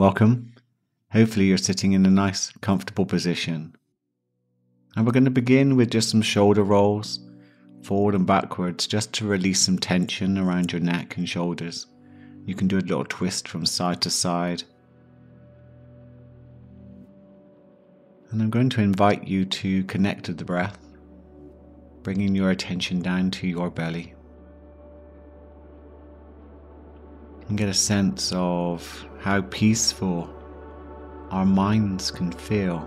Welcome. Hopefully, you're sitting in a nice, comfortable position. And we're going to begin with just some shoulder rolls, forward and backwards, just to release some tension around your neck and shoulders. You can do a little twist from side to side. And I'm going to invite you to connect to the breath, bringing your attention down to your belly. And get a sense of how peaceful our minds can feel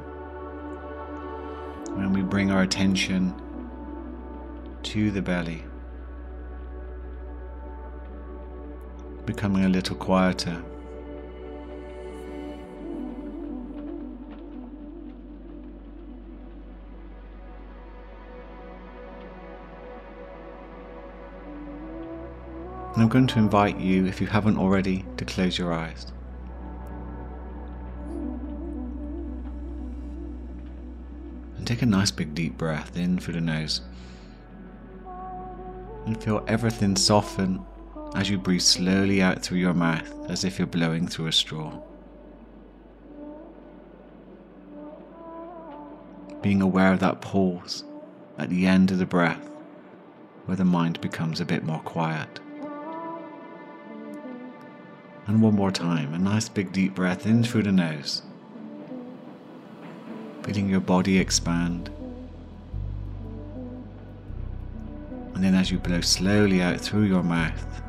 when we bring our attention to the belly, becoming a little quieter. And I'm going to invite you, if you haven't already, to close your eyes. And take a nice big deep breath in through the nose. And feel everything soften as you breathe slowly out through your mouth as if you're blowing through a straw. Being aware of that pause at the end of the breath where the mind becomes a bit more quiet. And one more time, a nice big deep breath in through the nose. Feeling your body expand. And then as you blow slowly out through your mouth,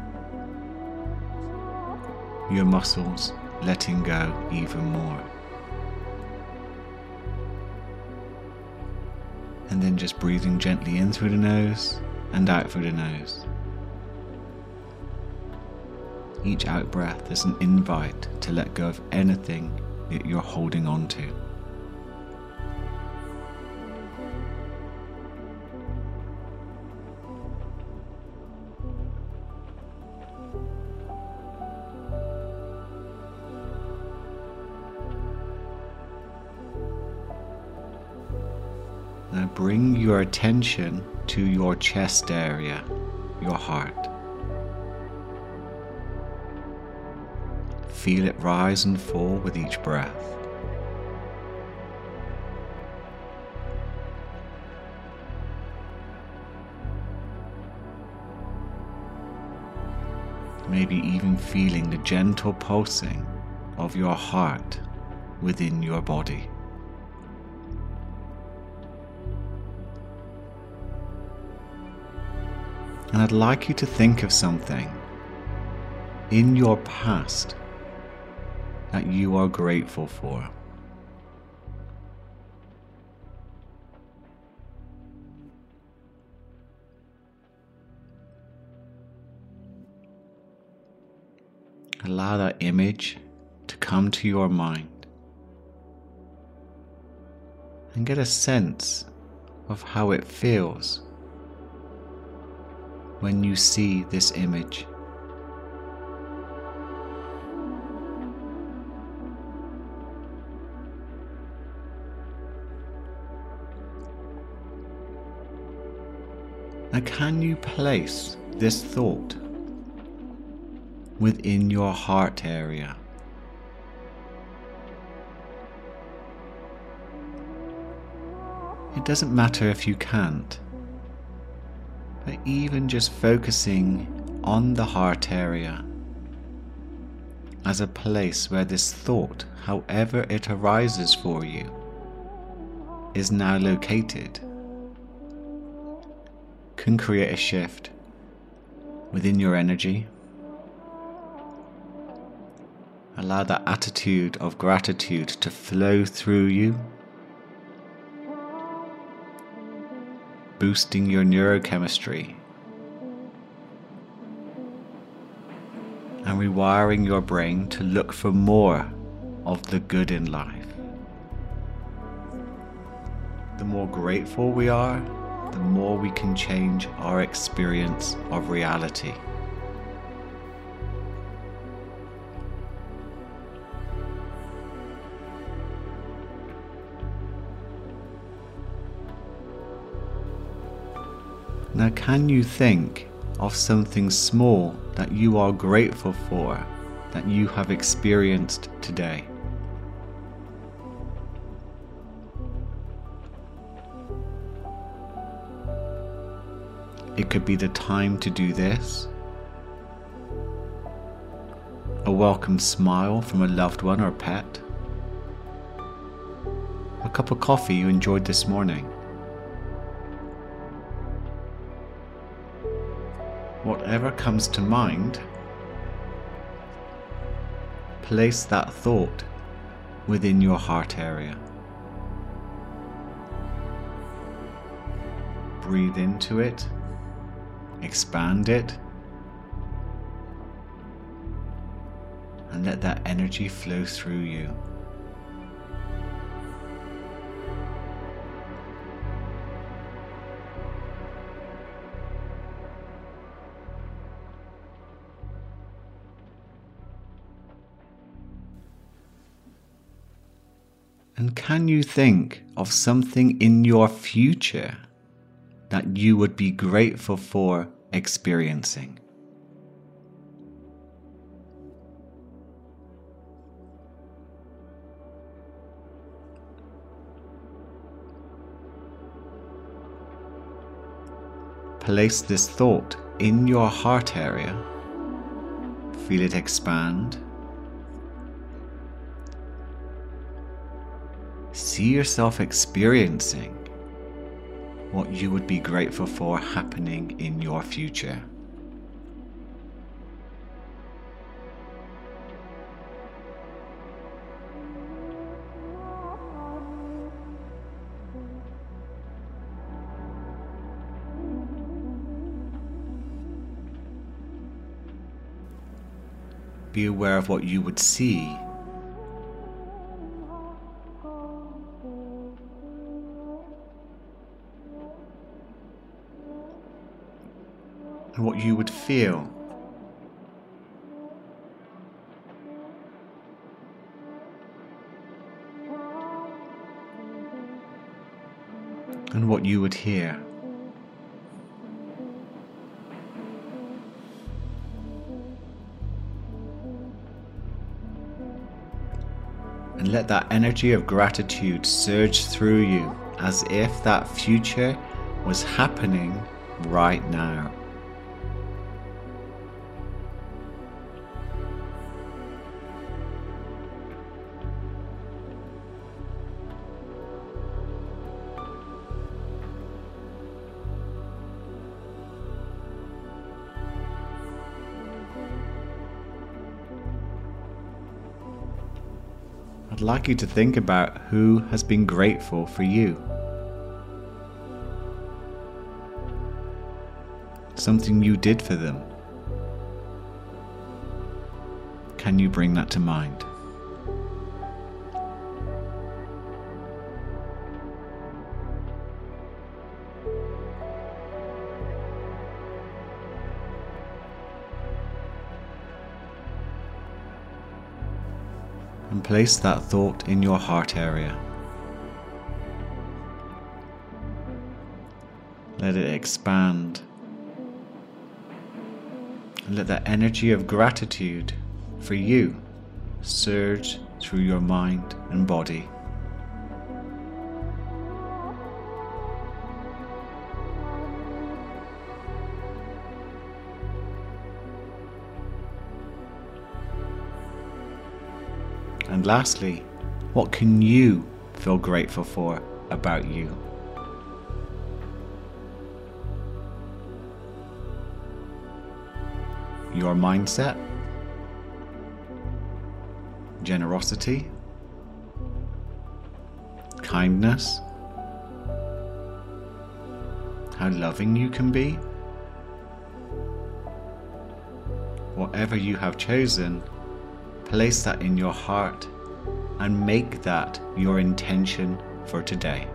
your muscles letting go even more. And then just breathing gently in through the nose and out through the nose. Each out breath is an invite to let go of anything that you're holding on to. Now bring your attention to your chest area, your heart. Feel it rise and fall with each breath. Maybe even feeling the gentle pulsing of your heart within your body. And I'd like you to think of something in your past that you are grateful for. Allow that image to come to your mind and get a sense of how it feels when you see this image. Now, can you place this thought within your heart area? It doesn't matter if you can't, but even just focusing on the heart area as a place where this thought, however it arises for you, is now located can create a shift within your energy. Allow that attitude of gratitude to flow through you, boosting your neurochemistry and rewiring your brain to look for more of the good in life. The more grateful we are, the more we can change our experience of reality. Now, can you think of something small that you are grateful for that you have experienced today. It could be the time to do this. A welcome smile from a loved one or pet. A cup of coffee you enjoyed this morning. Whatever comes to mind, place that thought within your heart area. Breathe into it expand it, and let that energy flow through you. And can you think of something in your future that you would be grateful for experiencing. Place this thought in your heart area. Feel it expand. See yourself experiencing what you would be grateful for happening in your future. Be aware of what you would see what you would feel. And what you would hear. And let that energy of gratitude surge through you as if that future was happening right now. I'd like you to think about who has been grateful for you. Something you did for them. Can you bring that to mind? Place that thought in your heart area. Let it expand. And let that energy of gratitude for you surge through your mind and body. And lastly, what can you feel grateful for about you? Your mindset, generosity, kindness, how loving you can be. Whatever you have chosen, place that in your heart and make that your intention for today.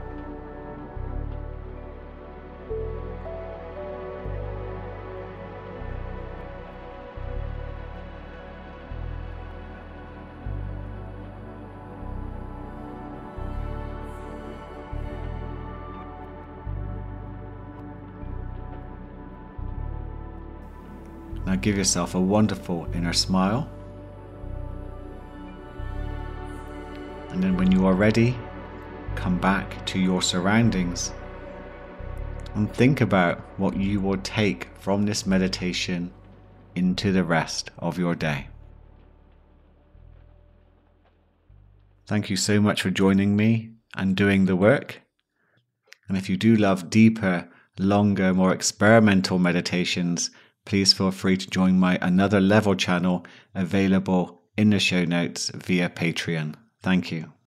Now give yourself a wonderful inner smile And then when you are ready, come back to your surroundings and think about what you will take from this meditation into the rest of your day. Thank you so much for joining me and doing the work. And if you do love deeper, longer, more experimental meditations, please feel free to join my Another Level channel available in the show notes via Patreon. Thank you.